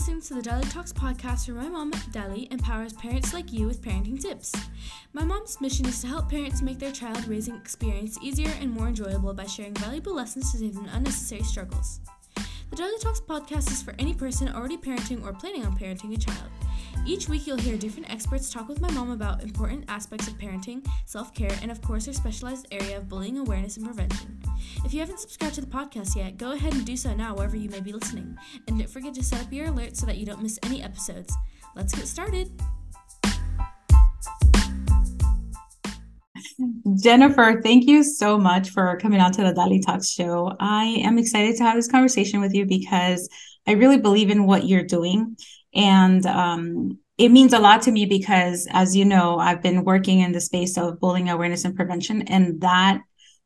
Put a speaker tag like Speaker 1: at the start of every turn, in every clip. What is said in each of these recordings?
Speaker 1: listening to the Deli Talks podcast where my mom, Deli, empowers parents like you with parenting tips. My mom's mission is to help parents make their child raising experience easier and more enjoyable by sharing valuable lessons to save them unnecessary struggles. The Deli Talks podcast is for any person already parenting or planning on parenting a child. Each week, you'll hear different experts talk with my mom about important aspects of parenting, self care, and of course, her specialized area of bullying awareness and prevention. If you haven't subscribed to the podcast yet, go ahead and do so now wherever you may be listening. And don't forget to set up your alerts so that you don't miss any episodes. Let's get started.
Speaker 2: Jennifer, thank you so much for coming on to the Deli Talks show. I am excited to have this conversation with you because I really believe in what you're doing. And um, it means a lot to me because, as you know, I've been working in the space of bullying awareness and prevention. And that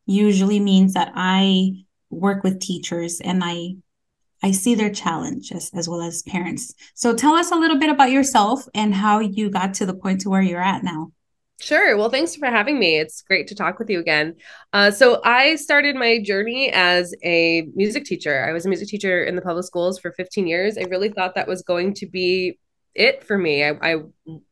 Speaker 2: usually means that I work with teachers and I I see their challenges as well as parents. So tell us a little bit about yourself and how you got to the point to where you're at now.
Speaker 3: Sure. Well, thanks for having me. It's great to talk with you again. Uh, so, I started my journey as a music teacher. I was a music teacher in the public schools for 15 years. I really thought that was going to be it for me. I, I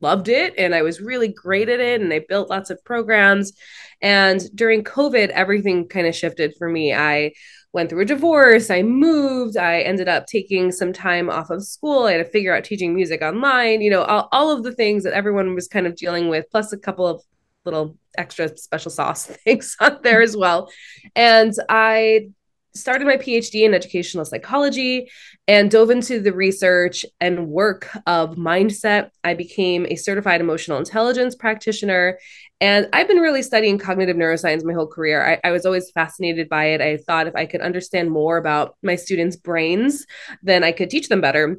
Speaker 3: loved it and I was really great at it. And I built lots of programs. And during COVID, everything kind of shifted for me. I went through a divorce. I moved. I ended up taking some time off of school. I had to figure out teaching music online, you know, all, all of the things that everyone was kind of dealing with, plus a couple of little extra special sauce things on there as well. And I started my PhD in educational psychology and dove into the research and work of mindset. I became a certified emotional intelligence practitioner. And I've been really studying cognitive neuroscience my whole career. I, I, was always fascinated by it. I thought if I could understand more about my students' brains, then I could teach them better.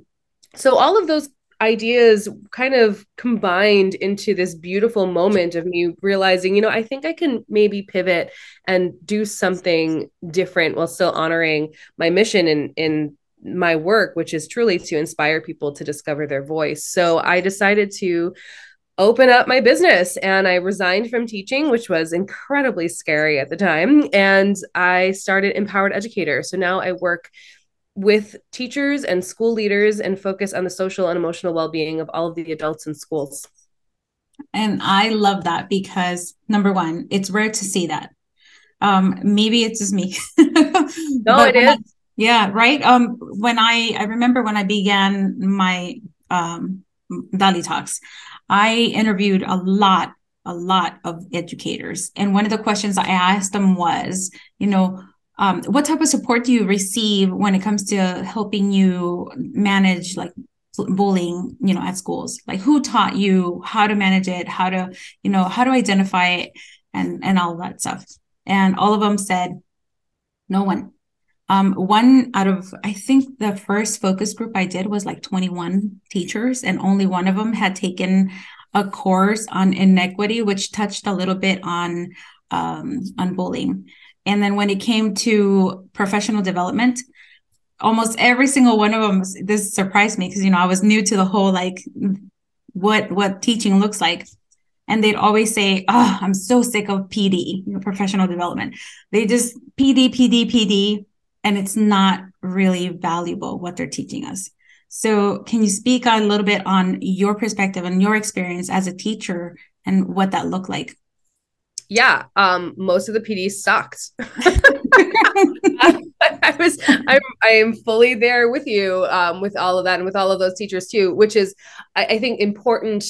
Speaker 3: So, all of those ideas kind of combined into this beautiful moment of me realizing, you know, I think I can maybe pivot and do something different while still honoring my mission in in my work, which is truly to inspire people to discover their voice. So I decided to open up my business and I resigned from teaching, which was incredibly scary at the time. And I started Empowered Educator. So now I work with teachers and school leaders and focus on the social and emotional well-being of all of the adults in schools.
Speaker 2: And i love that because number one it's rare to see that. Um maybe it's just me.
Speaker 3: No it is I,
Speaker 2: yeah right? Um when i i remember when i began my um Deli talks i interviewed a lot a lot of educators. And one of the questions i asked them was you know um, what type of support do you receive when it comes to helping you manage like bullying you know at schools? Like who taught you how to manage it how to you know how to identify it and and all that stuff? And all of them said no one. Um, one out of i think the first focus group i did was like 21 teachers and only one of them had taken a course on inequity which touched a little bit on um, on bullying and then when it came to professional development, almost every single one of them, this surprised me because, you know, I was new to the whole like what what teaching looks like. And they'd always say, Oh, I'm so sick of PD, you know, professional development. They just PD, PD, PD, and it's not really valuable what they're teaching us. So, can you speak a little bit on your perspective and your experience as a teacher and what that looked like?
Speaker 3: Yeah, um, most of the PD sucked. I, I, was, I'm, I am fully there with you um, with all of that and with all of those teachers too, which is, I, I think, important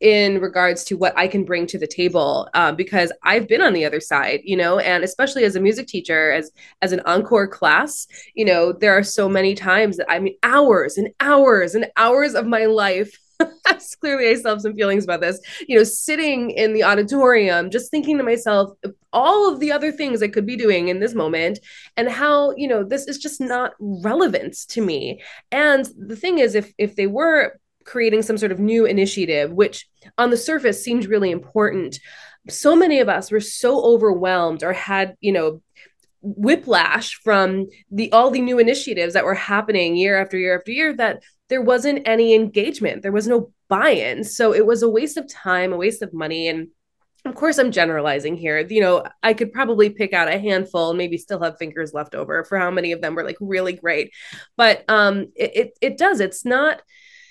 Speaker 3: in regards to what I can bring to the table uh, because I've been on the other side, you know, and especially as a music teacher, as as an encore class, you know, there are so many times that I mean hours and hours and hours of my life clearly I still have some feelings about this. You know, sitting in the auditorium, just thinking to myself, all of the other things I could be doing in this moment, and how you know this is just not relevant to me. And the thing is, if if they were creating some sort of new initiative, which on the surface seemed really important, so many of us were so overwhelmed or had you know whiplash from the all the new initiatives that were happening year after year after year that there wasn't any engagement. There was no buy-in. So it was a waste of time a waste of money. And of course i'm generalizing here. You know i could probably pick out a handful and maybe still have fingers left over for how many of them were like really great. But um it, it, it does. It's not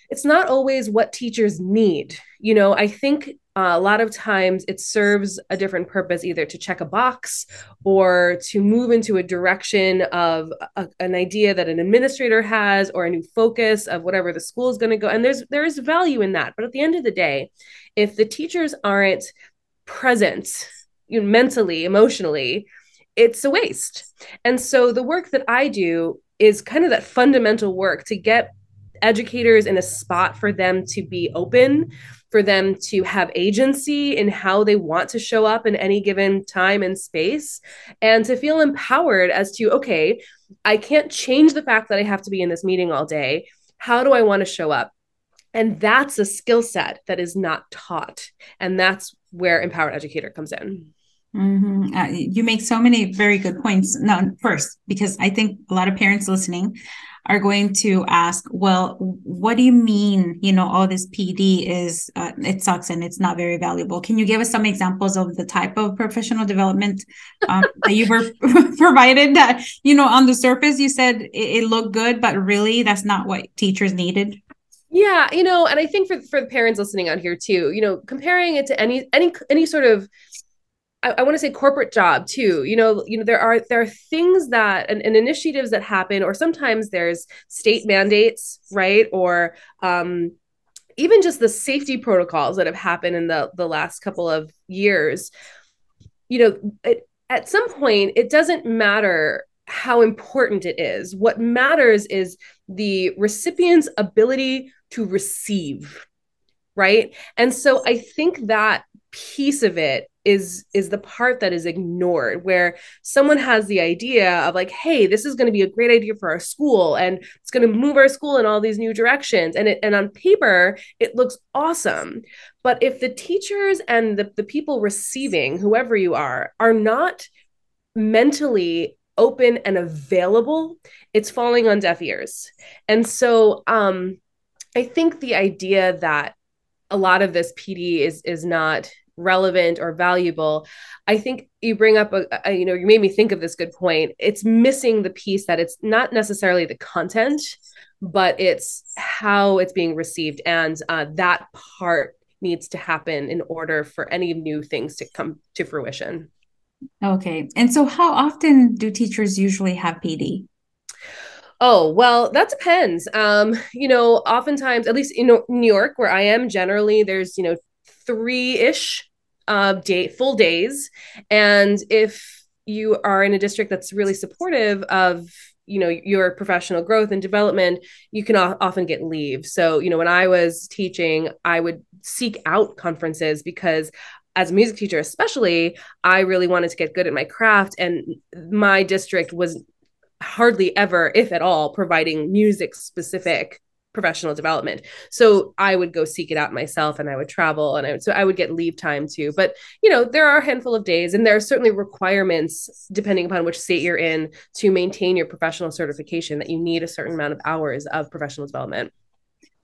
Speaker 3: it's not always what teachers need. You know i think uh, a lot of times it serves a different purpose either to check a box or to move into a direction of a, an idea that an administrator has or a new focus of whatever the school is going to go. And there's there's value in that. But at the end of the day if the teachers aren't present you know, mentally emotionally it's a waste. And so the work that i do is kind of that fundamental work to get educators in a spot for them to be open for them to have agency in how they want to show up in any given time and space and to feel empowered as to okay i can't change the fact that i have to be in this meeting all day. How do i want to show up? And that's a skill set that is not taught. And that's where empowered educator comes in
Speaker 2: Mm-hmm. Uh, you make so many very good points. No, first, because I think a lot of parents listening are going to ask, well, what do you mean? You know, all this PD is, uh, it sucks and it's not very valuable. Can you give us some examples of the type of professional development um, that you were provided that, you know, on the surface, you said it, it looked good, but really that's not what teachers needed?
Speaker 3: Yeah, you know, and I think for for the parents listening out here too, you know, comparing it to any any any sort of I, I want to say corporate job too. You know, you know there are there are things that and, and initiatives that happen, or sometimes there's state mandates, right? Or um, even just the safety protocols that have happened in the the last couple of years. You know, it, at some point, it doesn't matter how important it is. What matters is the recipient's ability to receive, right? And so I think that piece of it is is the part that is ignored where someone has the idea of like hey this is going to be a great idea for our school and it's going to move our school in all these new directions. And it and on paper it looks awesome. But if the teachers and the, the people receiving whoever you are are not mentally open and available it's falling on deaf ears. And so um i think the idea that a lot of this pd is is not relevant or valuable i think you bring up a, a, you know you made me think of this good point. It's missing the piece that it's not necessarily the content but it's how it's being received. And uh, that part needs to happen in order for any new things to come to fruition.
Speaker 2: Okay. And so how often do teachers usually have pd
Speaker 3: Oh, well, that depends. Um, you know, oftentimes, at least in New York, where I am, generally there's, you know, three ish uh, day full days, and if you are in a district that's really supportive of you know your professional growth and development you can often get leave. So you know when i was teaching i would seek out conferences because as a music teacher especially i really wanted to get good at my craft and my district was hardly ever if at all providing music specific professional development. So I would go seek it out myself and I would travel and I would, so I would get leave time too. But, you know, there are a handful of days and there are certainly requirements depending upon which state you're in to maintain your professional certification that you need a certain amount of hours of professional development.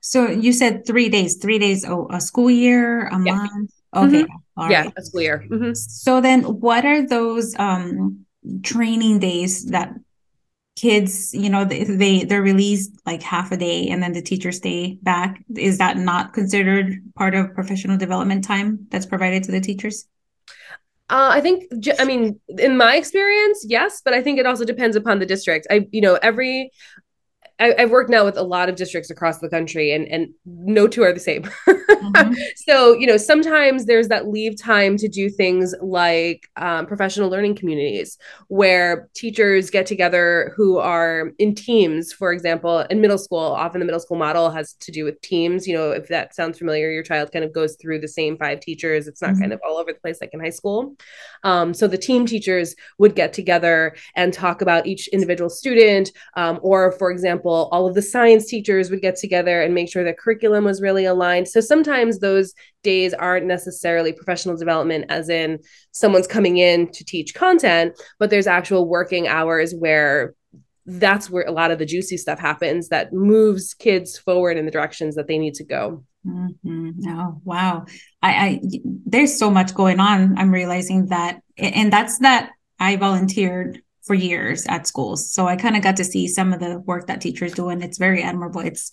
Speaker 2: So you said three days, three days, oh, a school year, a yeah. month. Okay.
Speaker 3: Mm-hmm. yeah, right. a school year. Mm-hmm.
Speaker 2: So then what are those um training days that kids you know they, they they're released like half a day and then the teachers stay back is that not considered part of professional development time that's provided to the teachers
Speaker 3: uh, I think, I mean, in my experience, yes, but I think it also depends upon the district. I, you know, every I, have worked now with a lot of districts across the country, and and no two are the same. mm-hmm. So you know, sometimes there's that leave time to do things like um, professional learning communities, where teachers get together who are in teams. For example, in middle school, often the middle school model has to do with teams. You know, if that sounds familiar, your child kind of goes through the same five teachers. It's not mm-hmm. kind of all over the place like in high school. Um, so the team teachers would get together and talk about each individual student, um, or for example example, all of the science teachers would get together and make sure the curriculum was really aligned. So sometimes those days aren't necessarily professional development, as in someone's coming in to teach content, but there's actual working hours where that's where a lot of the juicy stuff happens that moves kids forward in the directions that they need to go.
Speaker 2: Mm-hmm. Oh, wow. I, I, there's so much going on. I'm realizing that, and that's that I volunteered for years at schools. So I kind of got to see some of the work that teachers do, and it's very admirable. It's,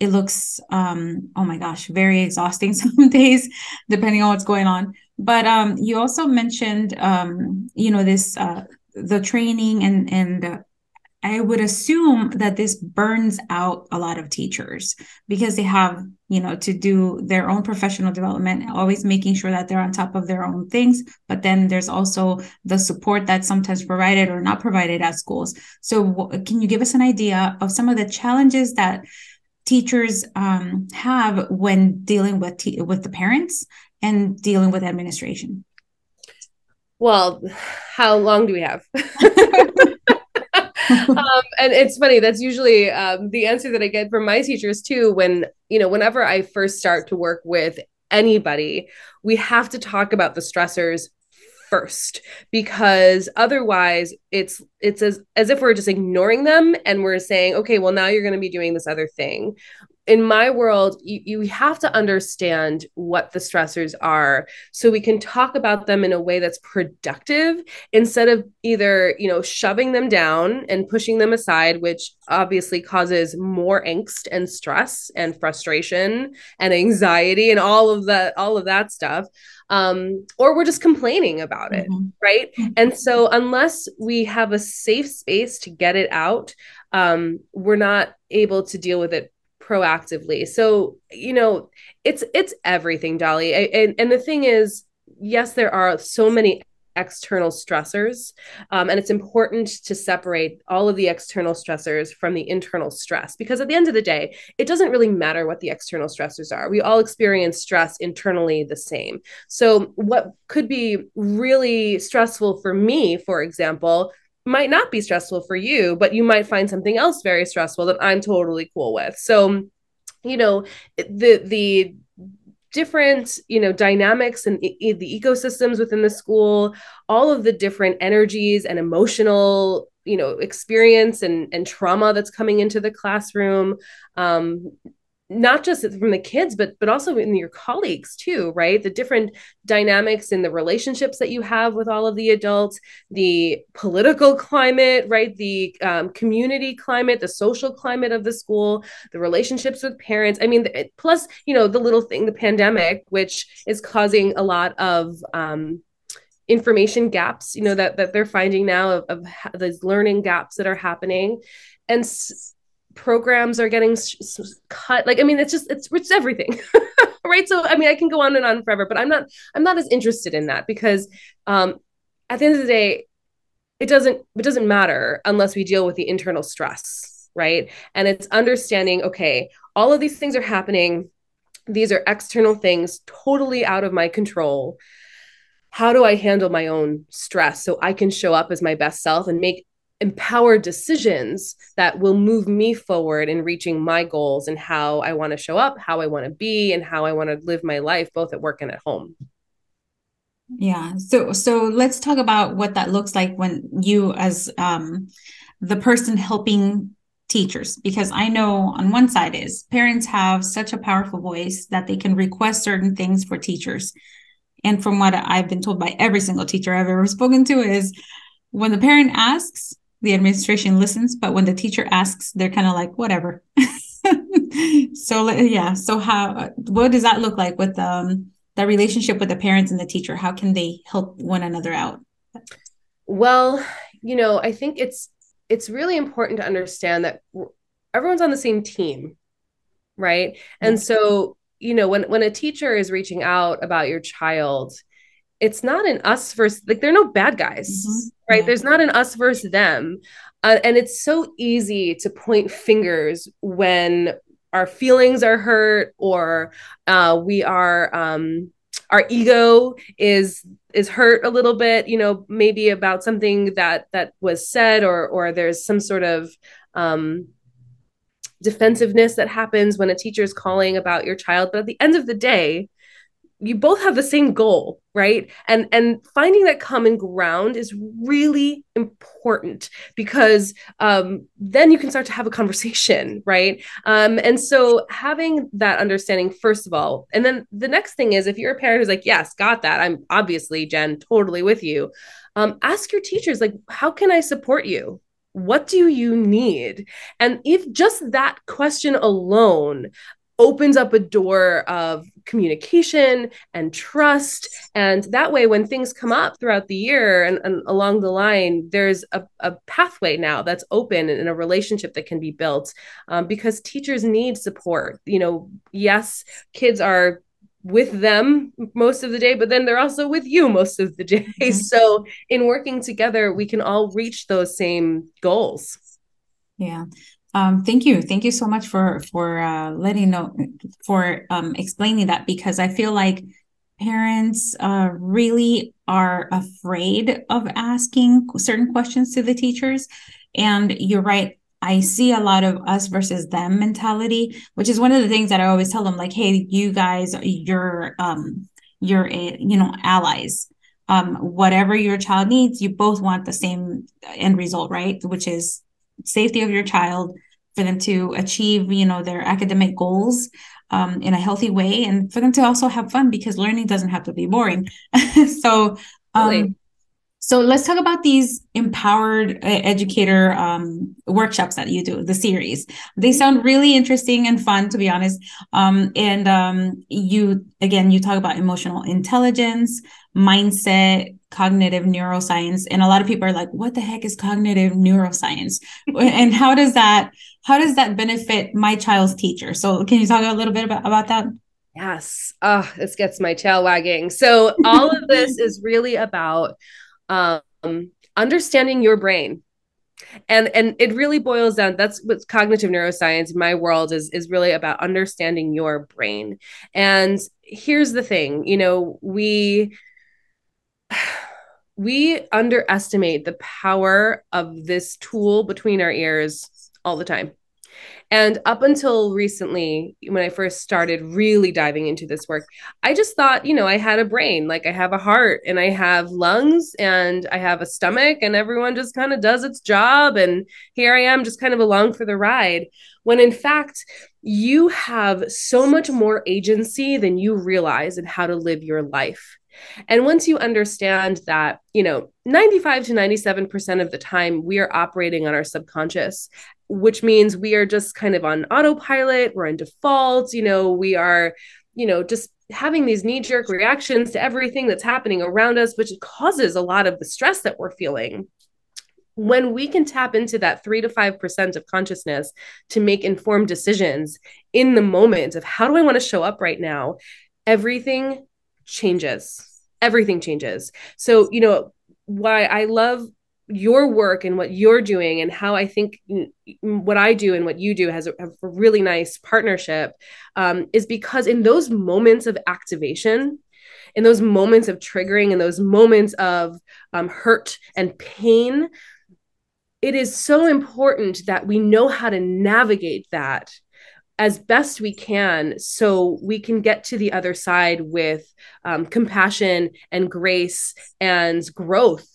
Speaker 2: it looks, um, oh my gosh, very exhausting some days, depending on what's going on. But um, you also mentioned, um, you know, this, uh, the training and and uh, I would assume that this burns out a lot of teachers because they have, you know, to do their own professional development, always making sure that they're on top of their own things. But then there's also the support that's sometimes provided or not provided at schools. So, can you give us an idea of some of the challenges that teachers um, have when dealing with te- with the parents and dealing with administration?
Speaker 3: Well, how long do we have? um, and it's funny. That's usually um, the answer that I get from my teachers too. When you know, whenever I first start to work with anybody, we have to talk about the stressors first because otherwise it's it's as, as if we're just ignoring them and we're saying okay well now you're going to be doing this other thing in my world, you, you have to understand what the stressors are so we can talk about them in a way that's productive instead of either, you know, shoving them down and pushing them aside, which obviously causes more angst and stress and frustration and anxiety and all of that, all of that stuff. Um, or we're just complaining about it, mm-hmm. right? Mm-hmm. And so, unless we have a safe space to get it out, um, we're not able to deal with it proactively. So, you know, it's it's everything, Dolly. And and the thing is, yes, there are so many external stressors. Um, and it's important to separate all of the external stressors from the internal stress because at the end of the day, it doesn't really matter what the external stressors are. We all experience stress internally the same. So, what could be really stressful for me, for example, might not be stressful for you, but you might find something else very stressful that I'm totally cool with. So, you know, the the different you know dynamics and the ecosystems within the school all of the different energies and emotional you know experience and and trauma that's coming into the classroom um, not just from the kids but but also in your colleagues too right? The different dynamics in the relationships that you have with all of the adults the political climate right? The um, community climate the social climate of the school the relationships with parents. I mean plus you know the little thing the pandemic which is causing a lot of um, information gaps you know that that they're finding now of, of these learning gaps that are happening. And s- programs are getting cut. Like i mean it's just it's it's everything right? So i mean i can go on and on forever but i'm not i'm not as interested in that because um at the end of the day it doesn't it doesn't matter unless we deal with the internal stress right? And it's understanding okay all of these things are happening. These are external things totally out of my control. How do i handle my own stress so i can show up as my best self and make empowered decisions that will move me forward in reaching my goals and how I want to show up, how I want to be, and how I want to live my life, both at work and at home.
Speaker 2: Yeah. So so let's talk about what that looks like when you as um the person helping teachers because I know on one side is parents have such a powerful voice that they can request certain things for teachers. And from what I've been told by every single teacher I've ever spoken to is when the parent asks, the administration listens, but when the teacher asks, they're kind of like, whatever. so yeah. So how what does that look like with um that relationship with the parents and the teacher? How can they help one another out?
Speaker 3: Well, you know, I think it's it's really important to understand that everyone's on the same team, right? And so, you know, when when a teacher is reaching out about your child, it's not an us versus like they're no bad guys mm-hmm. right yeah. there's not an us versus them uh, and it's so easy to point fingers when our feelings are hurt or uh, we are um, our ego is is hurt a little bit you know maybe about something that that was said or or there's some sort of um, defensiveness that happens when a teacher is calling about your child but at the end of the day you both have the same goal right? And and finding that common ground is really important because um, then you can start to have a conversation right? Um, and so having that understanding first of all and then the next thing is if you're a parent who's like yes got that. I'm obviously jen totally with you um, ask your teachers like how can i support you? What do you need? And if just that question alone opens up a door of communication and trust. And that way, when things come up throughout the year and, and along the line, there's a, a, pathway now that's open and a relationship that can be built um, because teachers need support. You know, yes, kids are with them most of the day, but then they're also with you most of the day. Mm-hmm. So, in working together, we can all reach those same goals.
Speaker 2: Yeah. Um, thank you. Thank you so much for for uh, letting know for um, explaining that because I feel like parents uh, really are afraid of asking certain questions to the teachers. And you're right. I see a lot of us versus them mentality, which is one of the things that I always tell them, like, hey, you guys, you're um, you're a, you know allies. Um, whatever your child needs, you both want the same end result, right? Which is safety of your child for them to achieve you know their academic goals um, in a healthy way and for them to also have fun because learning doesn't have to be boring. So um, really? so let's talk about these empowered uh, educator um, workshops that you do the series. They sound really interesting and fun to be honest. Um, and um, you again you talk about emotional intelligence mindset cognitive neuroscience and a lot of people are like what the heck is cognitive neuroscience? And how does that how does that benefit my child's teacher? So can you talk a little bit about, about that?
Speaker 3: Yes. Oh this gets my tail wagging. So all of this is really about um, understanding your brain. And and it really boils down that's what cognitive neuroscience in my world is is really about understanding your brain. And here's the thing you know we we underestimate the power of this tool between our ears all the time. And up until recently, when I first started really diving into this work, I just thought, you know, I had a brain, like I have a heart and I have lungs and I have a stomach, and everyone just kind of does its job. And here I am, just kind of along for the ride. When in fact, you have so much more agency than you realize in how to live your life. And once you understand that, you know, 95 to 97% of the time we are operating on our subconscious, which means we are just kind of on autopilot, we're in default, you know, we are, you know, just having these knee jerk reactions to everything that's happening around us, which causes a lot of the stress that we're feeling. When we can tap into that 3 to 5% of consciousness to make informed decisions in the moment of how do I want to show up right now, everything changes everything changes. So, you know, why I love your work and what you're doing and how I think what I do and what you do has a, a really nice partnership um, is because in those moments of activation, in those moments of triggering, in those moments of um, hurt and pain, it is so important that we know how to navigate that as best we can so we can get to the other side with um, compassion and grace and growth.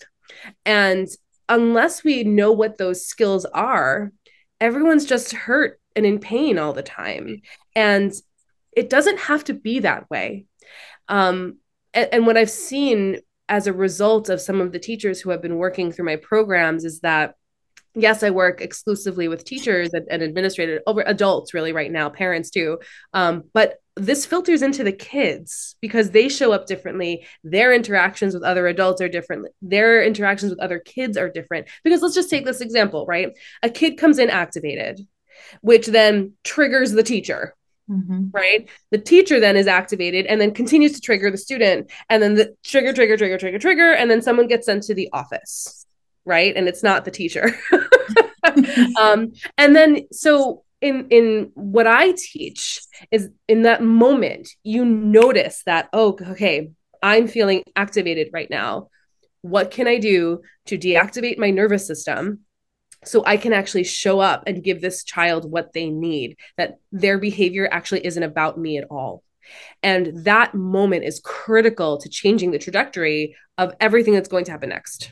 Speaker 3: And unless we know what those skills are everyone's just hurt and in pain all the time. And it doesn't have to be that way. Um, and, and what i've seen as a result of some of the teachers who have been working through my programs is that yes i work exclusively with teachers and, and administrators over adults really right now parents too. Um, but this filters into the kids because they show up differently. Their interactions with other adults are different. Their interactions with other kids are different. Because let's just take this example right? A kid comes in activated which then triggers the teacher Mm-hmm. right? The teacher then is activated and then continues to trigger the student, and then the trigger, trigger, trigger, trigger, trigger, and then someone gets sent to the office right? And it's not the teacher. Um, and then so in in what i teach is in that moment you notice that oh okay i'm feeling activated right now. What can i do to deactivate my nervous system so i can actually show up and give this child what they need that their behavior actually isn't about me at all? And that moment is critical to changing the trajectory of everything that's going to happen next.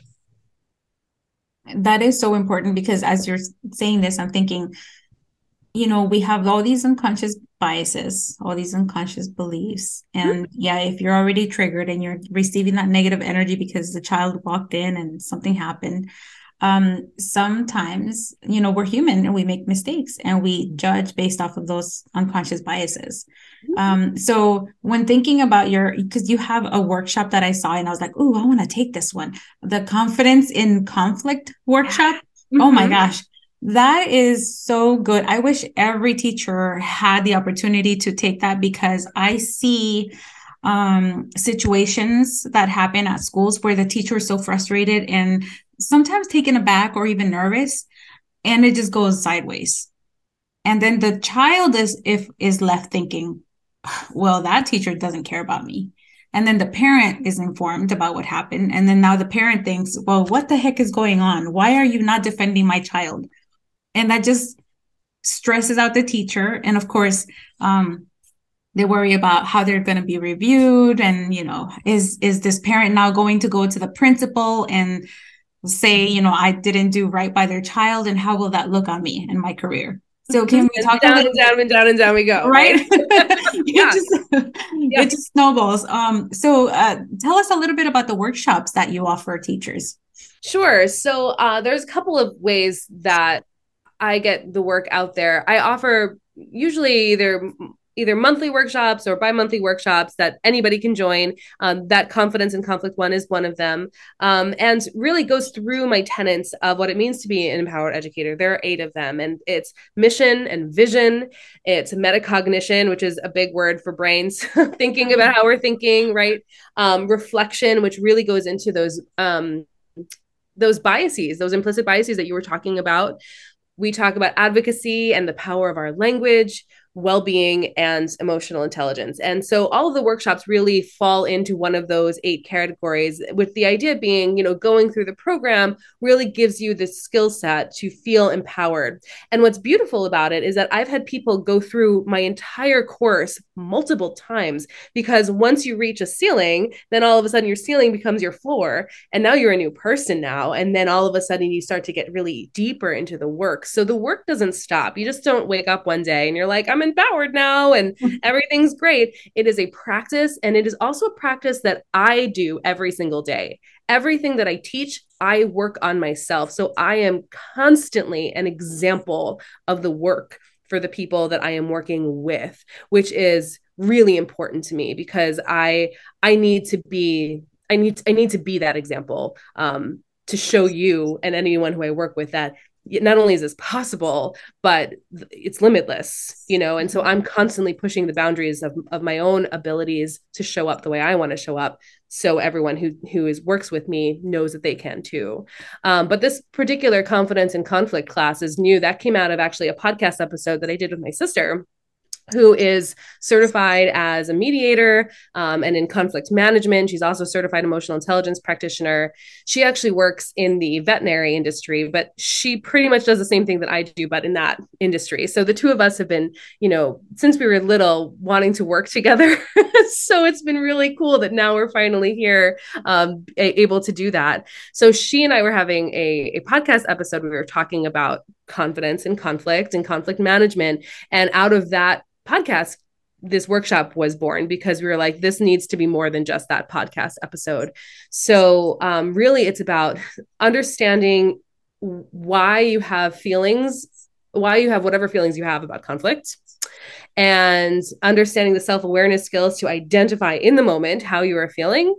Speaker 2: That is so important because as you're saying this, I'm thinking, you know, we have all these unconscious biases, all these unconscious beliefs. And mm-hmm. yeah, if you're already triggered and you're receiving that negative energy because the child walked in and something happened, um, sometimes, you know, we're human and we make mistakes and we judge based off of those unconscious biases. Mm-hmm. Um, so when thinking about your, because you have a workshop that I saw and I was like, oh, I want to take this one, the confidence in conflict workshop. Mm-hmm. Oh my mm-hmm. gosh. That is so good. I wish every teacher had the opportunity to take that because I see um, situations that happen at schools where the teacher is so frustrated and sometimes taken aback or even nervous and it just goes sideways. And then the child is if is left thinking well that teacher doesn't care about me. And then the parent is informed about what happened. And then now the parent thinks well what the heck is going on? Why are you not defending my child? And that just stresses out the teacher. And of course um, they worry about how they're going to be reviewed. And you know is is this parent now going to go to the principal? And say, you know, I didn't do right by their child, and how will that look on me in my career? So can we talk
Speaker 3: down and down and down and down we go,
Speaker 2: right? yeah. it, just, yeah. it just snowballs. Um, so uh, tell us a little bit about the workshops that you offer teachers.
Speaker 3: Sure. So uh, there's a couple of ways that I get the work out there. I offer usually either either monthly workshops or bi-monthly workshops that anybody can join. Um, that confidence and conflict one is one of them. Um, and really goes through my tenets of what it means to be an empowered educator. There are eight of them and it's mission and vision. It's metacognition which is a big word for brains thinking about how we're thinking right? Um, reflection which really goes into those um, those biases those implicit biases that you were talking about. We talk about advocacy and the power of our language well-being and emotional intelligence. And so all of the workshops really fall into one of those eight categories with the idea being you know going through the program really gives you the skill set to feel empowered. And what's beautiful about it is that i've had people go through my entire course multiple times because once you reach a ceiling then all of a sudden your ceiling becomes your floor and now you're a new person now and then all of a sudden you start to get really deeper into the work. So the work doesn't stop. You just don't wake up one day and you're like i'm empowered now and everything's great. It is a practice and it is also a practice that I do every single day. Everything that I teach, I work on myself. So I am constantly an example of the work for the people that I am working with, which is really important to me because I I need to be I need I need to be that example um, to show you and anyone who I work with that not only is this possible but it's limitless you know? And so i'm constantly pushing the boundaries of, of my own abilities to show up the way i want to show up so everyone who who is works with me knows that they can too. Um, but this particular confidence and conflict class is new. That came out of actually a podcast episode that i did with my sister who is certified as a mediator um, and in conflict management. She's also certified emotional intelligence practitioner. She actually works in the veterinary industry, but she pretty much does the same thing that I do, but in that industry. So the two of us have been, you know, since we were little, wanting to work together. so it's been really cool that now we're finally here, um, able to do that. So she and I were having a, a podcast episode. We were talking about confidence and conflict and conflict management. And out of that podcast this workshop was born because we were like this needs to be more than just that podcast episode so um, really it's about understanding why you have feelings why you have whatever feelings you have about conflict and understanding the self-awareness skills to identify in the moment how you are feeling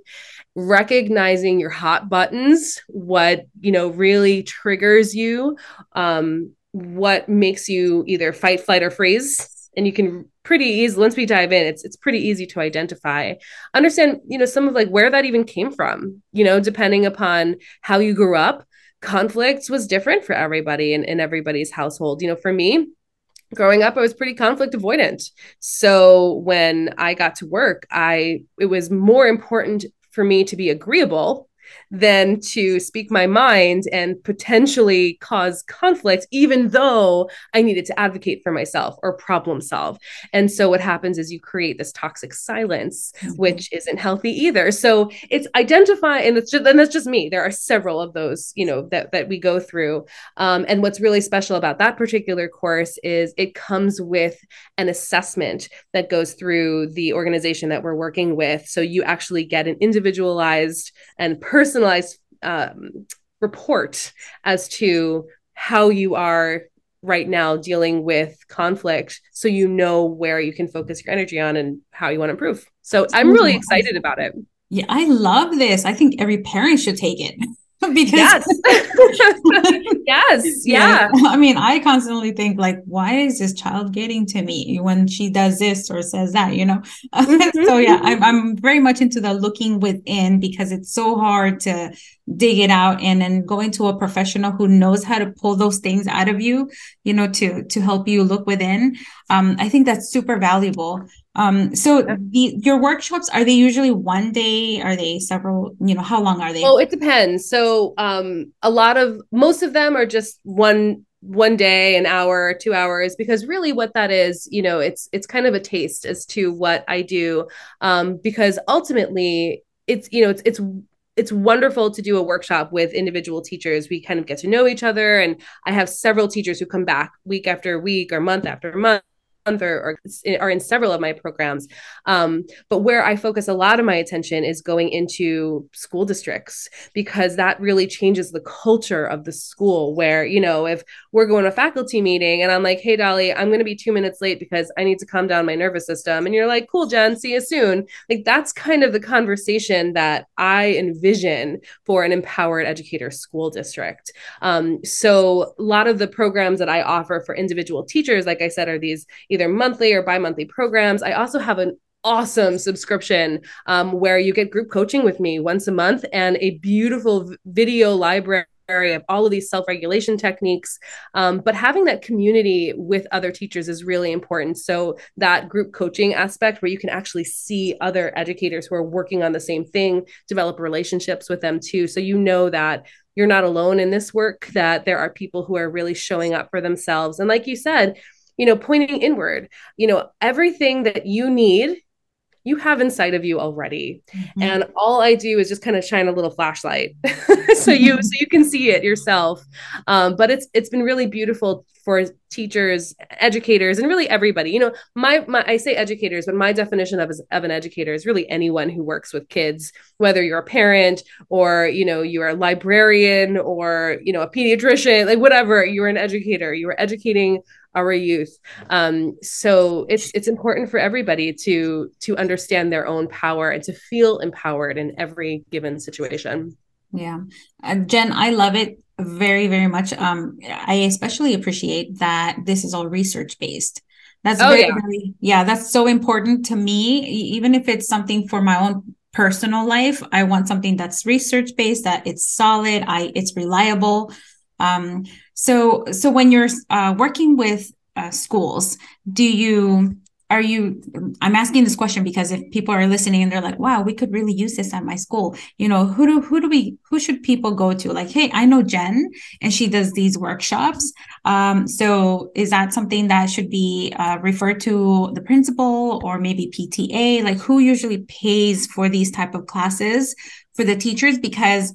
Speaker 3: recognizing your hot buttons what you know really triggers you um, what makes you either fight flight or freeze. And you can pretty easy once we dive in it's it's pretty easy to identify. Understand you know some of like where that even came from. You know depending upon how you grew up conflicts was different for everybody in, in everybody's household. You know for me growing up i was pretty conflict avoidant. So when i got to work i it was more important for me to be agreeable than to speak my mind and potentially cause conflict, even though I needed to advocate for myself or problem solve. And so what happens is you create this toxic silence, mm-hmm. which isn't healthy either. So it's identify, and it's just, and that's just me. There are several of those, you know, that that we go through. Um, and what's really special about that particular course is it comes with an assessment that goes through the organization that we're working with. So you actually get an individualized and personalized um, report as to how you are right now dealing with conflict so you know where you can focus your energy on and how you want to improve. So I'm really excited about it.
Speaker 2: Yeah, I love this. I think every parent should take it. because
Speaker 3: yes. yes yeah.
Speaker 2: yeah i mean i constantly think like why is this child getting to me when she does this or says that you know mm-hmm. so yeah I'm, I'm very much into the looking within because it's so hard to dig it out and then going to a professional who knows how to pull those things out of you you know to to help you look within um i think that's super valuable um, so the your workshops are they usually one day? Are they several? You know, how long are they?
Speaker 3: Oh, it depends. So um, a lot of most of them are just one one day an hour two hours because really what that is you know it's it's kind of a taste as to what i do um, because ultimately it's you know it's it's it's wonderful to do a workshop with individual teachers. We kind of get to know each other. And I have several teachers who come back week after week or month after month or, or are in several of my programs. Um, but where I focus a lot of my attention is going into school districts because that really changes the culture of the school. Where, you know, if we're going to a faculty meeting and I'm like, hey, Dolly, I'm going to be two minutes late because I need to calm down my nervous system. And you're like, cool, Jen, see you soon. Like, that's kind of the conversation that I envision for an empowered educator school district. Um, so, a lot of the programs that I offer for individual teachers, like I said, are these either monthly or bi-monthly programs. I also have an awesome subscription um, where you get group coaching with me once a month and a beautiful video library of all of these self-regulation techniques. Um, but having that community with other teachers is really important. So that group coaching aspect where you can actually see other educators who are working on the same thing develop relationships with them too. So you know that you're not alone in this work that there are people who are really showing up for themselves. And like you said you know, pointing inward, you know, everything that you need, you have inside of you already. Mm-hmm. And all I do is just kind of shine a little flashlight so you so you can see it yourself. Um, but it's it's been really beautiful for teachers, educators, and really everybody. You know, my, my I say educators, but my definition of, of an educator is really anyone who works with kids, whether you're a parent or you know you're a librarian or you know a pediatrician, like whatever. You're an educator. You are educating our youth. Um, so it's it's important for everybody to to understand their own power and to feel empowered in every given situation.
Speaker 2: Yeah, uh, Jen, I love it very very much. Um, I especially appreciate that this is all research based. That's oh, very, yeah. very yeah. That's so important to me. Even if it's something for my own personal life, I want something that's research based, that it's solid, I it's reliable. Um, so, so when you're uh, working with uh, schools, do you are you i'm asking this question because if people are listening and they're like wow we could really use this at my school you know who do who do we who should people go to? Like hey i know jen and she does these workshops. Um, so is that something that should be uh, referred to the principal or maybe pta like who usually pays for these type of classes for the teachers? Because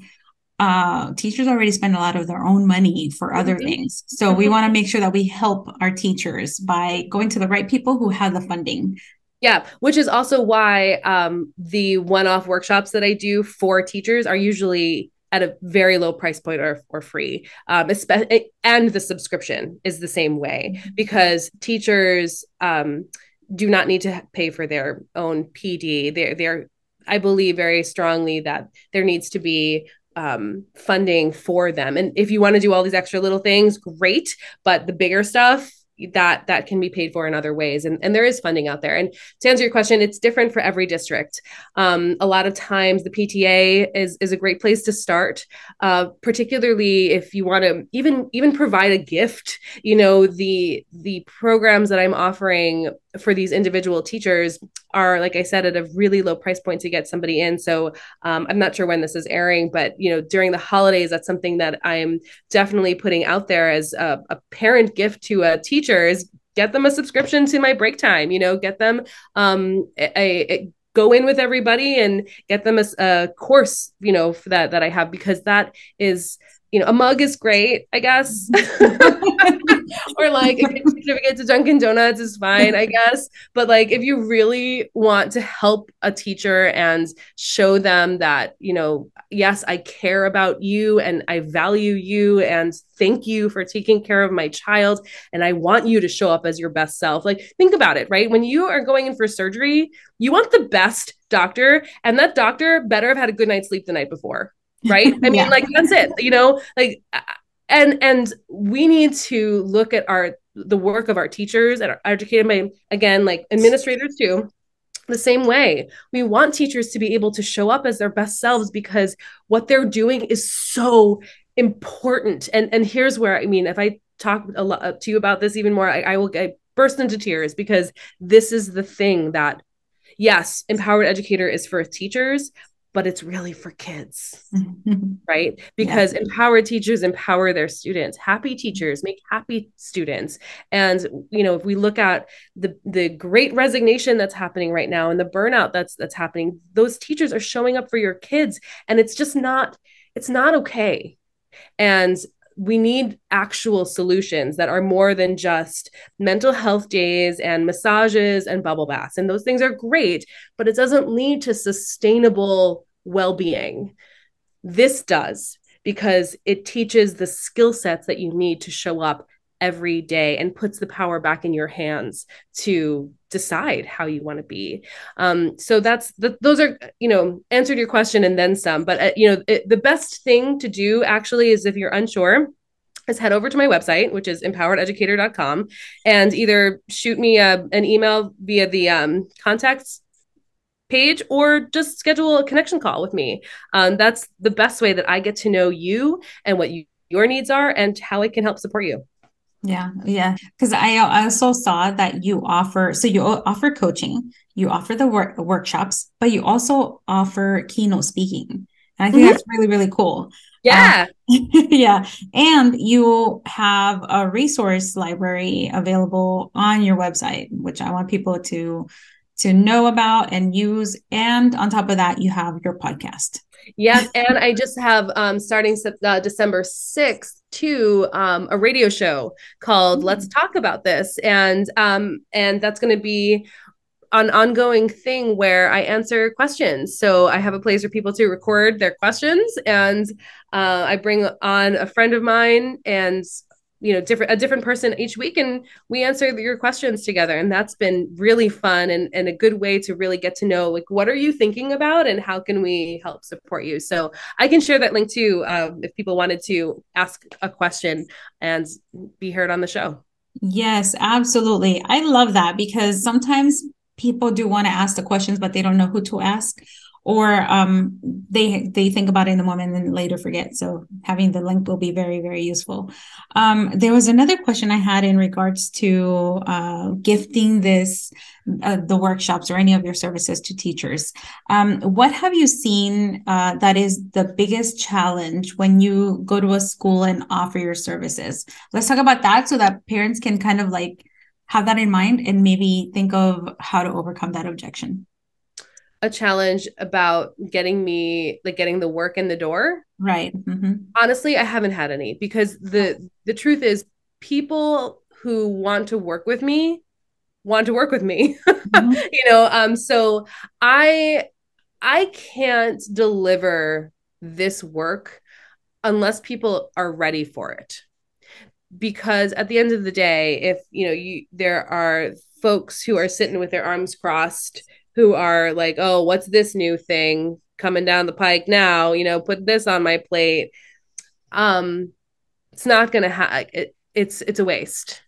Speaker 2: uh, teachers already spend a lot of their own money for other mm-hmm. things. So mm-hmm. we want to make sure that we help our teachers by going to the right people who have the funding.
Speaker 3: Yeah, which is also why um, the one-off workshops that I do for teachers are usually at a very low price point or, or free um, and the subscription is the same way mm-hmm. because teachers um, do not need to pay for their own pd they're, they're i believe very strongly that there needs to be um, funding for them. And if you want to do all these extra little things, great. But the bigger stuff, that that can be paid for in other ways. And, and there is funding out there. And to answer your question it's different for every district. Um, a lot of times the pta is is a great place to start uh, particularly if you want to even even provide a gift you know the the programs that i'm offering for these individual teachers are like i said at a really low price point to get somebody in. So um, i'm not sure when this is airing but you know during the holidays that's something that i'm definitely putting out there as a, a parent gift to a teacher is get them a subscription to my break time you know get them um, a, a go in with everybody and get them a, a course you know that that i have because that is you know, a mug is great, I guess. Mm-hmm. or like a certificate to Dunkin' Donuts is fine, I guess. But like if you really want to help a teacher and show them that, you know, yes, I care about you and I value you and thank you for taking care of my child and I want you to show up as your best self. Like think about it, right? When you are going in for surgery, you want the best doctor and that doctor better have had a good night's sleep the night before right? I mean yeah. like that's it you know? Like and and we need to look at our the work of our teachers and our educated by again like administrators too the same way. We want teachers to be able to show up as their best selves because what they're doing is so important. And and here's where i mean if i talk a lot uh, to you about this even more i, I will I burst into tears because this is the thing that yes empowered educator is for teachers but it's really for kids, right? Because yeah. empowered teachers empower their students. Happy teachers make happy students. And you know, if we look at the the great resignation that's happening right now and the burnout that's that's happening, those teachers are showing up for your kids, and it's just not it's not okay. And we need actual solutions that are more than just mental health days and massages and bubble baths. And those things are great, but it doesn't lead to sustainable well being. This does because it teaches the skill sets that you need to show up every day and puts the power back in your hands to decide how you want to be um, so that's the, those are you know answered your question and then some but uh, you know it, the best thing to do actually is if you're unsure is head over to my website which is empowerededucator.com and either shoot me a, an email via the um, contacts page or just schedule a connection call with me. Um, that's the best way that I get to know you and what you, your needs are and how I can help support you.
Speaker 2: Yeah, yeah. Because I also saw that you offer, so you offer coaching, you offer the work workshops, but you also offer keynote speaking. And I think mm-hmm. that's really, really cool.
Speaker 3: Yeah.
Speaker 2: Um, yeah. And you have a resource library available on your website, which I want people to to know about and use. And on top of that, you have your podcast.
Speaker 3: Yes, and I just have um, starting uh, December sixth to um, a radio show called mm-hmm. "Let's Talk About This," and um, and that's going to be an ongoing thing where I answer questions. So I have a place for people to record their questions, and uh, I bring on a friend of mine and you know different a different person each week and we answer your questions together and that's been really fun and, and a good way to really get to know like what are you thinking about and how can we help support you? So i can share that link too uh, if people wanted to ask a question and be heard on the show.
Speaker 2: Yes absolutely. I love that because sometimes people do want to ask the questions but they don't know who to ask or um, they they think about it in the moment and then later forget. So having the link will be very very useful. Um, there was another question I had in regards to uh, gifting this uh, the workshops or any of your services to teachers. Um, what have you seen uh, that is the biggest challenge when you go to a school and offer your services? Let's talk about that so that parents can kind of like have that in mind and maybe think of how to overcome that objection
Speaker 3: a challenge about getting me like getting the work in the door
Speaker 2: right mm-hmm.
Speaker 3: honestly i haven't had any because the the truth is people who want to work with me want to work with me mm-hmm. you know um so i i can't deliver this work unless people are ready for it because at the end of the day if you know you there are folks who are sitting with their arms crossed who are like, oh, what's this new thing coming down the pike now? You know, put this on my plate. Um, it's not gonna have it, it's it's a waste.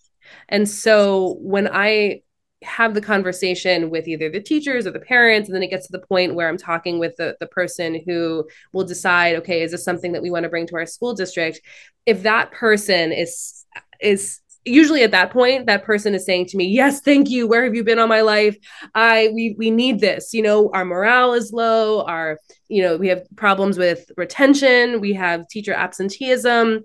Speaker 3: And so when I have the conversation with either the teachers or the parents and then it gets to the point where i'm talking with the, the person who will decide okay is this something that we want to bring to our school district if that person is is usually at that point that person is saying to me yes thank you. Where have you been all my life? I we we need this. You know our morale is low our you know we have problems with retention we have teacher absenteeism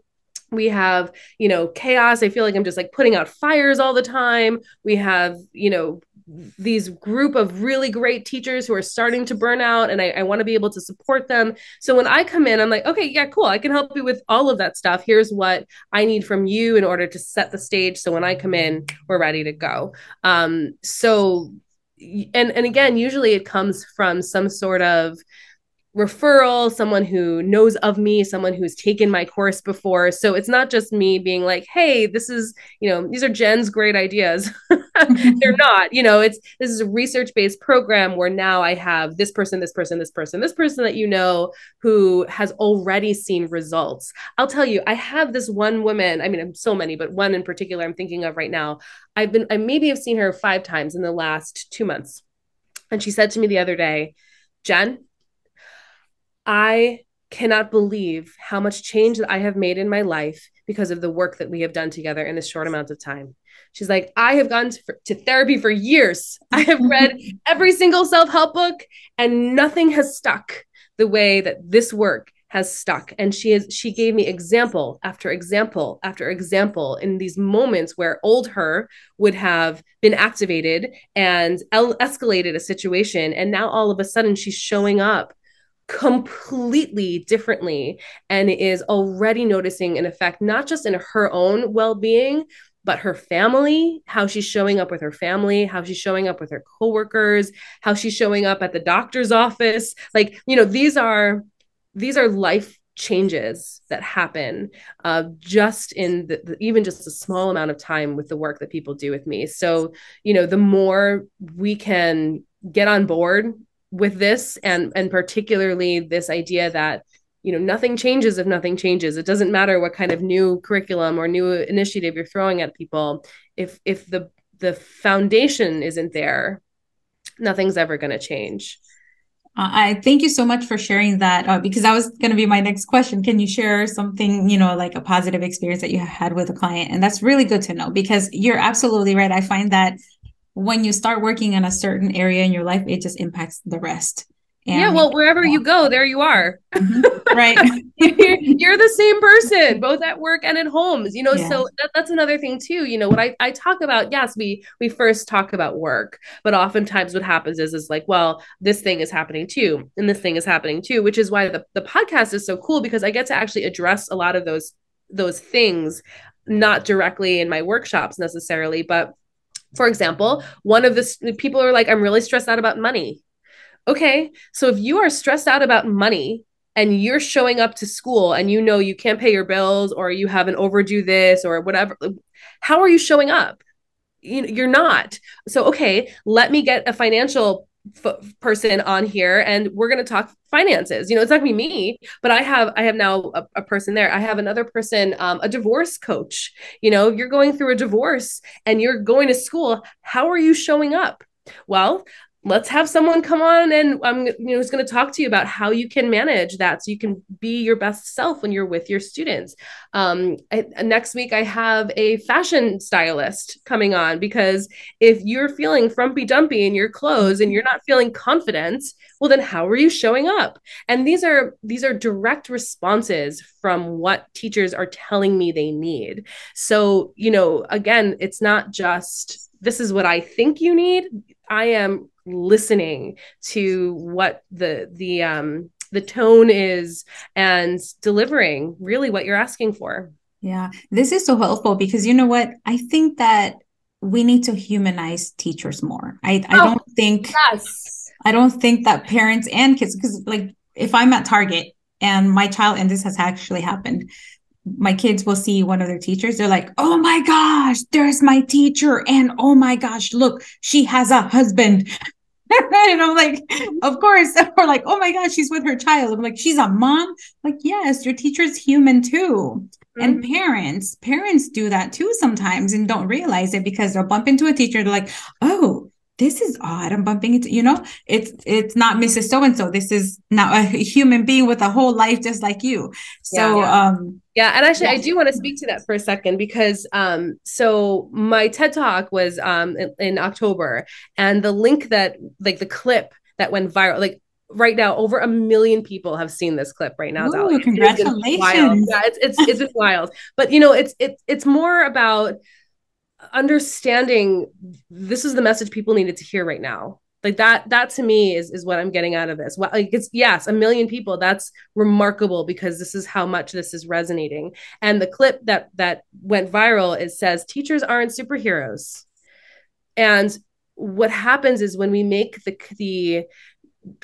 Speaker 3: we have you know chaos. I feel like i'm just like putting out fires all the time. We have you know these group of really great teachers who are starting to burn out and I, I want to be able to support them. So when I come in, I'm like, okay, yeah, cool. I can help you with all of that stuff. Here's what I need from you in order to set the stage. So when I come in, we're ready to go. Um, so and and again, usually it comes from some sort of referral, someone who knows of me, someone who's taken my course before. So it's not just me being like, hey, this is, you know, these are Jen's great ideas. They're not, you know, it's this is a research based program where now I have this person, this person, this person, this person that you know who has already seen results. I'll tell you, I have this one woman, I mean, I'm so many, but one in particular I'm thinking of right now. I've been, I maybe have seen her five times in the last two months. And she said to me the other day, Jen, I cannot believe how much change that I have made in my life because of the work that we have done together in this short amount of time. She's like, I have gone to, to therapy for years. I have read every single self help book, and nothing has stuck the way that this work has stuck and she is she gave me example after example after example in these moments where old her would have been activated and el- escalated a situation and now all of a sudden she's showing up completely differently and is already noticing an effect not just in her own well-being but her family how she's showing up with her family how she's showing up with her coworkers how she's showing up at the doctor's office. Like you know these are these are life changes that happen uh, just in the, the, even just a small amount of time with the work that people do with me. So you know the more we can get on board with this and and particularly this idea that you know nothing changes if nothing changes it doesn't matter what kind of new curriculum or new initiative you're throwing at people if if the the foundation isn't there nothing's ever going to change
Speaker 2: uh, I thank you so much for sharing that uh, because that was going to be my next question. Can you share something, you know, like a positive experience that you had with a client? And that's really good to know because you're absolutely right. I find that when you start working in a certain area in your life, it just impacts the rest.
Speaker 3: And yeah, well, wherever you go, there you are.
Speaker 2: Mm-hmm. Right.
Speaker 3: you're, you're, the same person, both at work and at homes. You know, yeah. so that, that's another thing too. You know, what I, I talk about, yes, we we first talk about work, but oftentimes what happens is is like, well, this thing is happening too, and this thing is happening too, which is why the, the podcast is so cool because I get to actually address a lot of those those things, not directly in my workshops necessarily, but for example, one of the people are like, I'm really stressed out about money. Okay, so if you are stressed out about money and you're showing up to school and you know you can't pay your bills or you have an overdue this or whatever, how are you showing up? You, you're not. So, okay, let me get a financial f- person on here and we're going to talk finances. You know it's not going to be me but i have i have now a, a person there. I have another person um, a divorce coach. You know you're going through a divorce and you're going to school. How are you showing up? Well let's have someone come on and I'm you know is going to talk to you about how you can manage that so you can be your best self when you're with your students. Um, I, next week I have a fashion stylist coming on because if you're feeling frumpy dumpy in your clothes and you're not feeling confident, well then how are you showing up? And these are these are direct responses from what teachers are telling me they need. So, you know, again, it's not just this is what I think you need. I am listening to what the the um the tone is and delivering really what you're asking for.
Speaker 2: Yeah, this is so helpful because you know what? I think that we need to humanize teachers more. I, I oh, don't think yes. I don't think that parents and kids because like if I'm at Target and my child and this has actually happened my kids will see one of their teachers they're like oh my gosh there's my teacher and oh my gosh look she has a husband and I'm like, of course. Or like, oh my gosh, she's with her child. I'm like, she's a mom. I'm like, yes, your teacher's human too. and mm-hmm. parents parents do that too sometimes and don't realize it because they'll bump into a teacher they're like oh this is odd i'm bumping into you know it's it's not mrs so and so this is now a human being with a whole life just like you so
Speaker 3: yeah, yeah.
Speaker 2: um
Speaker 3: yeah and actually yeah. i do want to speak to that for a second because um so my ted talk was um in, in october and the link that like the clip that went viral like right now over a million people have seen this clip right now.
Speaker 2: Ooh, congratulations.
Speaker 3: yeah, it's it's it's wild. But you know, it's it's it's more about understanding this is the message people needed to hear right now. Like that that to me is is what I'm getting out of this. Well, like it's yes, a million people. That's remarkable because this is how much this is resonating. And the clip that that went viral it says teachers aren't superheroes. And what happens is when we make the the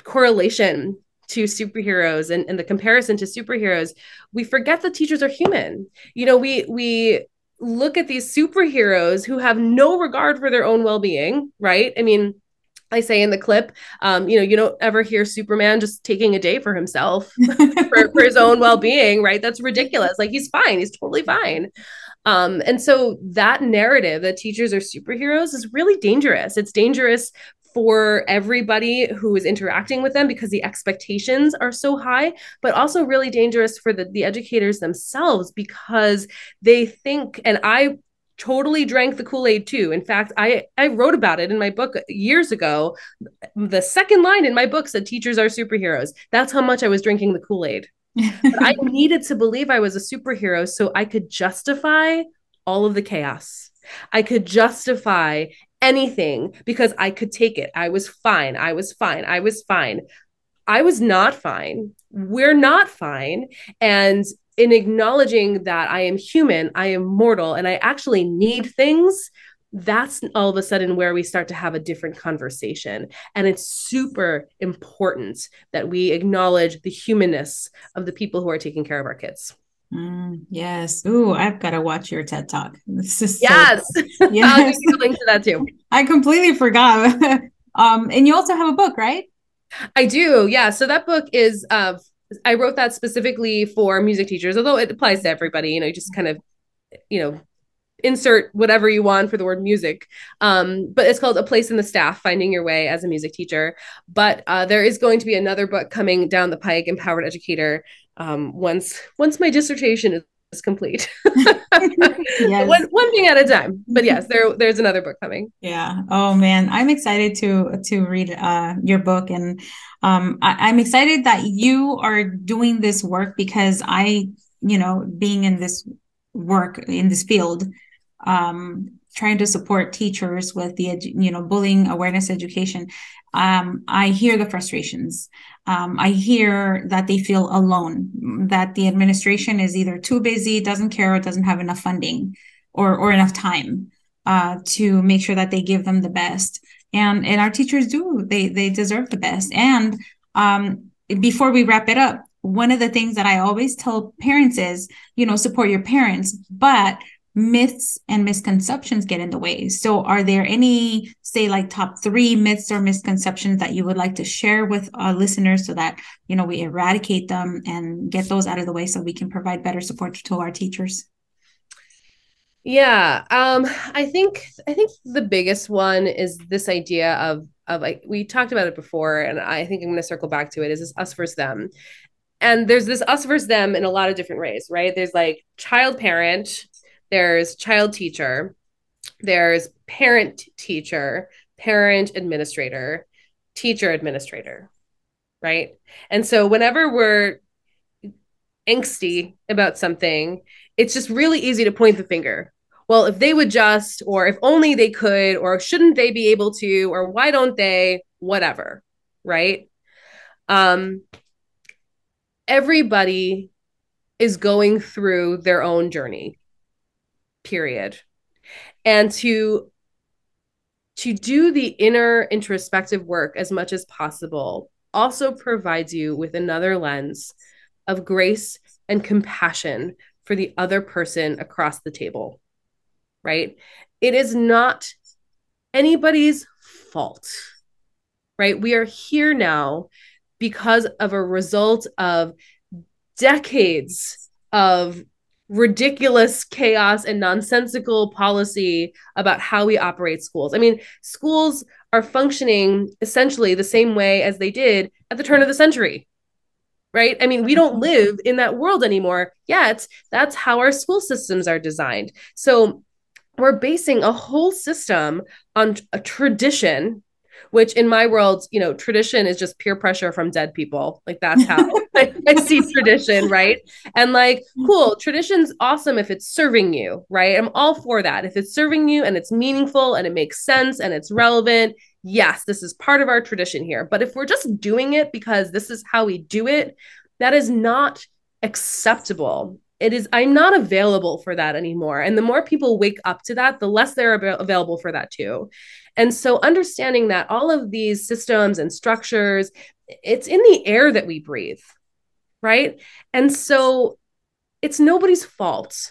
Speaker 3: correlation to superheroes and, and the comparison to superheroes we forget that teachers are human you know we we look at these superheroes who have no regard for their own well-being right i mean I say in the clip, um, you know, you don't ever hear Superman just taking a day for himself for, for his own well being, right? That's ridiculous. Like he's fine, he's totally fine. Um, and so that narrative that teachers are superheroes is really dangerous. It's dangerous for everybody who is interacting with them because the expectations are so high, but also really dangerous for the, the educators themselves because they think, and I totally drank the Kool-Aid too. In fact, I I wrote about it in my book years ago. The second line in my book said teachers are superheroes. That's how much I was drinking the Kool-Aid. I needed to believe I was a superhero so I could justify all of the chaos. I could justify anything because I could take it. I was fine. I was fine. I was fine. I was not fine. We're not fine. And in acknowledging that I am human, I am mortal, and I actually need things, that's all of a sudden where we start to have a different conversation. And it's super important that we acknowledge the humanness of the people who are taking care of our kids.
Speaker 2: Mm, yes. Ooh, I've got to watch your TED Talk.
Speaker 3: This is yes. So yes. I'll give you a link to that too.
Speaker 2: I completely forgot. um, and you also have a book, right?
Speaker 3: I do. Yeah. So that book is uh I wrote that specifically for music teachers, although it applies to everybody, you know, you just kind of, you know, insert whatever you want for the word music. Um, but it's called A Place in the Staff Finding Your Way as a Music Teacher. But uh, there is going to be another book coming down the pike, Empowered Educator, um, once once my dissertation is, complete. yes. one, one thing at a time. But yes, there there's another book coming.
Speaker 2: Yeah. Oh man, I'm excited to to read uh, your book, and um, I, I'm excited that you are doing this work because I, you know, being in this work in this field, um, trying to support teachers with the you know bullying awareness education um, i hear the frustrations um, i hear that they feel alone that the administration is either too busy doesn't care or doesn't have enough funding or or enough time uh, to make sure that they give them the best. And and our teachers do they they deserve the best. And um, before we wrap it up one of the things that i always tell parents is you know support your parents but myths and misconceptions get in the way. So, are there any, say, like top three myths or misconceptions that you would like to share with our listeners so that, you know, we eradicate them and get those out of the way so we can provide better support to our teachers?
Speaker 3: Yeah, um, I think I think the biggest one is this idea of of like we talked about it before, and I think I'm going to circle back to it. Is this us versus them? And there's this us versus them in a lot of different ways, right? There's like child parent, there's child teacher, there's parent teacher, parent administrator, teacher administrator, right? And so whenever we're angsty about something, it's just really easy to point the finger. Well, if they would just, or if only they could, or shouldn't they be able to, or why don't they, whatever, right? Um, everybody is going through their own journey period. And to to do the inner introspective work as much as possible also provides you with another lens of grace and compassion for the other person across the table right? It is not anybody's fault right? We are here now because of a result of decades of ridiculous chaos and nonsensical policy about how we operate schools. I mean, schools are functioning essentially the same way as they did at the turn of the century. Right? I mean, we don't mm-hmm. live in that world anymore yet. That's how our school systems are designed. So we're basing a whole system on a tradition which in my world, you know, tradition is just peer pressure from dead people. Like that's how I, I, see tradition, right? And like, mm-hmm. cool, tradition's awesome if it's serving you, right? I'm all for that. If it's serving you and it's meaningful and it makes sense and it's relevant, yes, this is part of our tradition here. But if we're just doing it because this is how we do it, that is not acceptable it is i'm not available for that anymore. And the more people wake up to that the less they're av- available for that too. And so understanding that all of these systems and structures it's in the air that we breathe right? And so it's nobody's fault.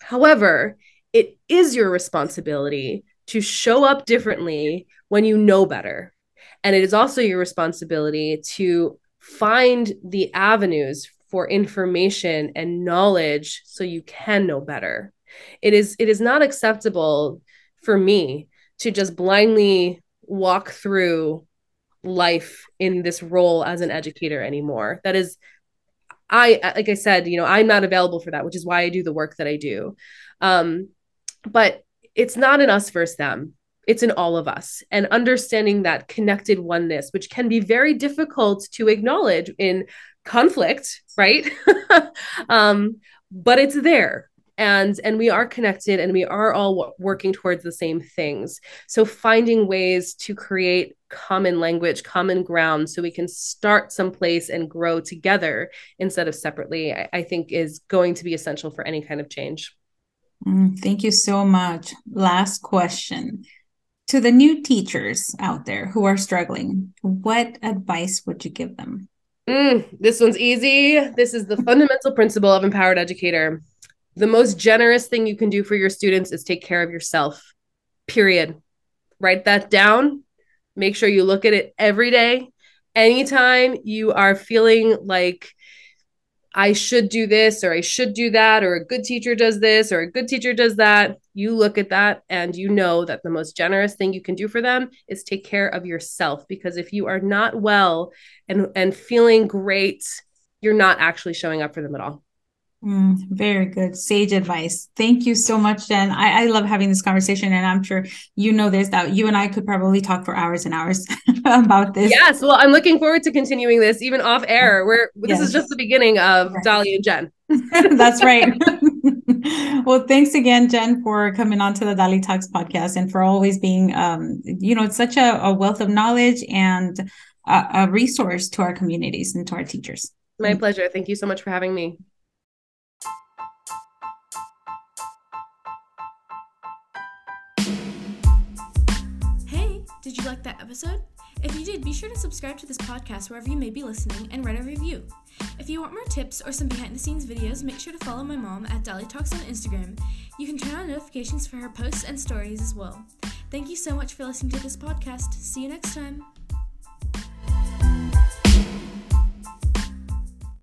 Speaker 3: However it is your responsibility to show up differently when you know better. And it is also your responsibility to find the avenues for information and knowledge so you can know better. It is it is not acceptable for me to just blindly walk through life in this role as an educator anymore. That is i like i said you know i'm not available for that which is why i do the work that i do. Um but it's not in us versus them. It's in all of us. And understanding that connected oneness which can be very difficult to acknowledge in conflict right? Um but it's there. And and we are connected and we are all working towards the same things. So finding ways to create common language common ground so we can start someplace and grow together instead of separately i, I think is going to be essential for any kind of change.
Speaker 2: Mm, thank you so much. Last question. To the new teachers out there who are struggling what advice would you give them
Speaker 3: mm, this one's easy this is the fundamental principle of empowered educator the most generous thing you can do for your students is take care of yourself. Period. Write that down. Make sure you look at it every day. Anytime you are feeling like I should do this or I should do that, or a good teacher does this or a good teacher does that, you look at that and you know that the most generous thing you can do for them is take care of yourself. Because if you are not well and, and feeling great, you're not actually showing up for them at all.
Speaker 2: Mm, very good. Sage advice. Thank you so much, Jen. I, I love having this conversation, and I'm sure you know this that you and I could probably talk for hours and hours about this.
Speaker 3: Yes. Well, I'm looking forward to continuing this even off air. Where this yes. is just the beginning of right. Deli and Jen.
Speaker 2: That's right. well, thanks again, Jen, for coming on to the Deli Talks podcast and for always being, um, you know, it's such a, a wealth of knowledge and a, a resource to our communities and to our teachers.
Speaker 3: My pleasure. Thank you so much for having me.
Speaker 1: Episode? If you did, be sure to subscribe to this podcast wherever you may be listening and write a review. If you want more tips or some behind the scenes videos, make sure to follow my mom at Deli Talks on Instagram. You can turn on notifications for her posts and stories as well. Thank you so much for listening to this podcast. See you next time.